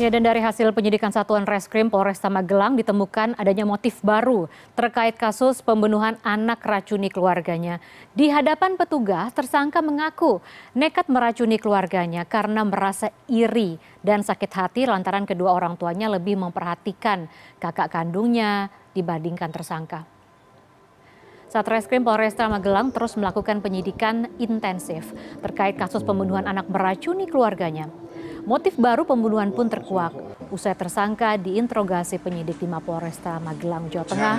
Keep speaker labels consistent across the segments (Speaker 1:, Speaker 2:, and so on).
Speaker 1: Ya, dan dari hasil penyidikan Satuan Reskrim Polresta Magelang ditemukan adanya motif baru terkait kasus pembunuhan anak racuni keluarganya. Di hadapan petugas, tersangka mengaku nekat meracuni keluarganya karena merasa iri dan sakit hati lantaran kedua orang tuanya lebih memperhatikan kakak kandungnya dibandingkan tersangka. Satreskrim Polresta Magelang terus melakukan penyidikan intensif terkait kasus pembunuhan anak meracuni keluarganya. Motif baru pembunuhan pun terkuak. Usai tersangka diinterogasi penyidik di Mapolresta Magelang, Jawa Tengah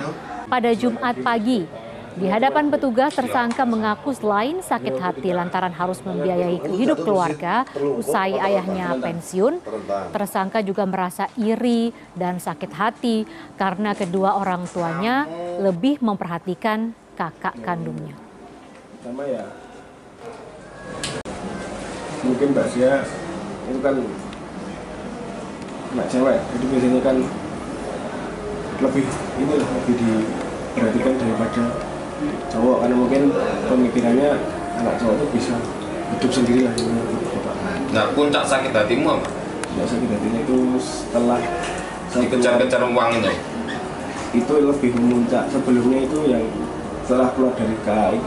Speaker 1: pada Jumat pagi. Di hadapan petugas, tersangka mengaku selain sakit hati lantaran harus membiayai hidup keluarga usai ayahnya pensiun, tersangka juga merasa iri dan sakit hati karena kedua orang tuanya lebih memperhatikan kakak kandungnya.
Speaker 2: Sama ya, mungkin Mbak Sia itu kan anak cewek jadi biasanya kan lebih ini lah lebih diperhatikan daripada cowok. Karena mungkin pemikirannya anak cowok itu bisa hidup sendiri lah gitu,
Speaker 3: Nah puncak sakit hatimu apa?
Speaker 2: Puncak sakit hatinya itu setelah
Speaker 3: dikejar-kejar uang itu
Speaker 2: itu lebih memuncak. Sebelumnya itu yang setelah keluar dari KAI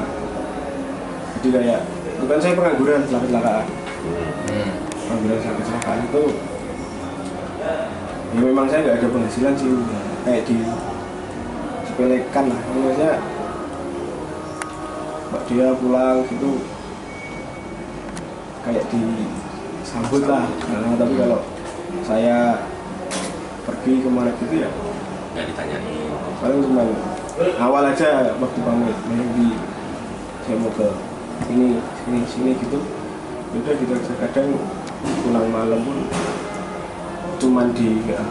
Speaker 2: jadi kayak bukan saya pengangguran setelah kecelakaan. Hmm panggilan saya kecelakaan itu ya memang saya nggak ada penghasilan sih kayak di sepelekan lah. Maksudnya mbak dia pulang gitu kayak disambut lah. Nah, tapi kalau saya pergi ke mana gitu ya
Speaker 3: nggak ditanyain.
Speaker 2: paling cuma awal aja waktu pamit di saya mau ke ini sini sini gitu. Udah kita kadang pulang malam pun cuman di ya,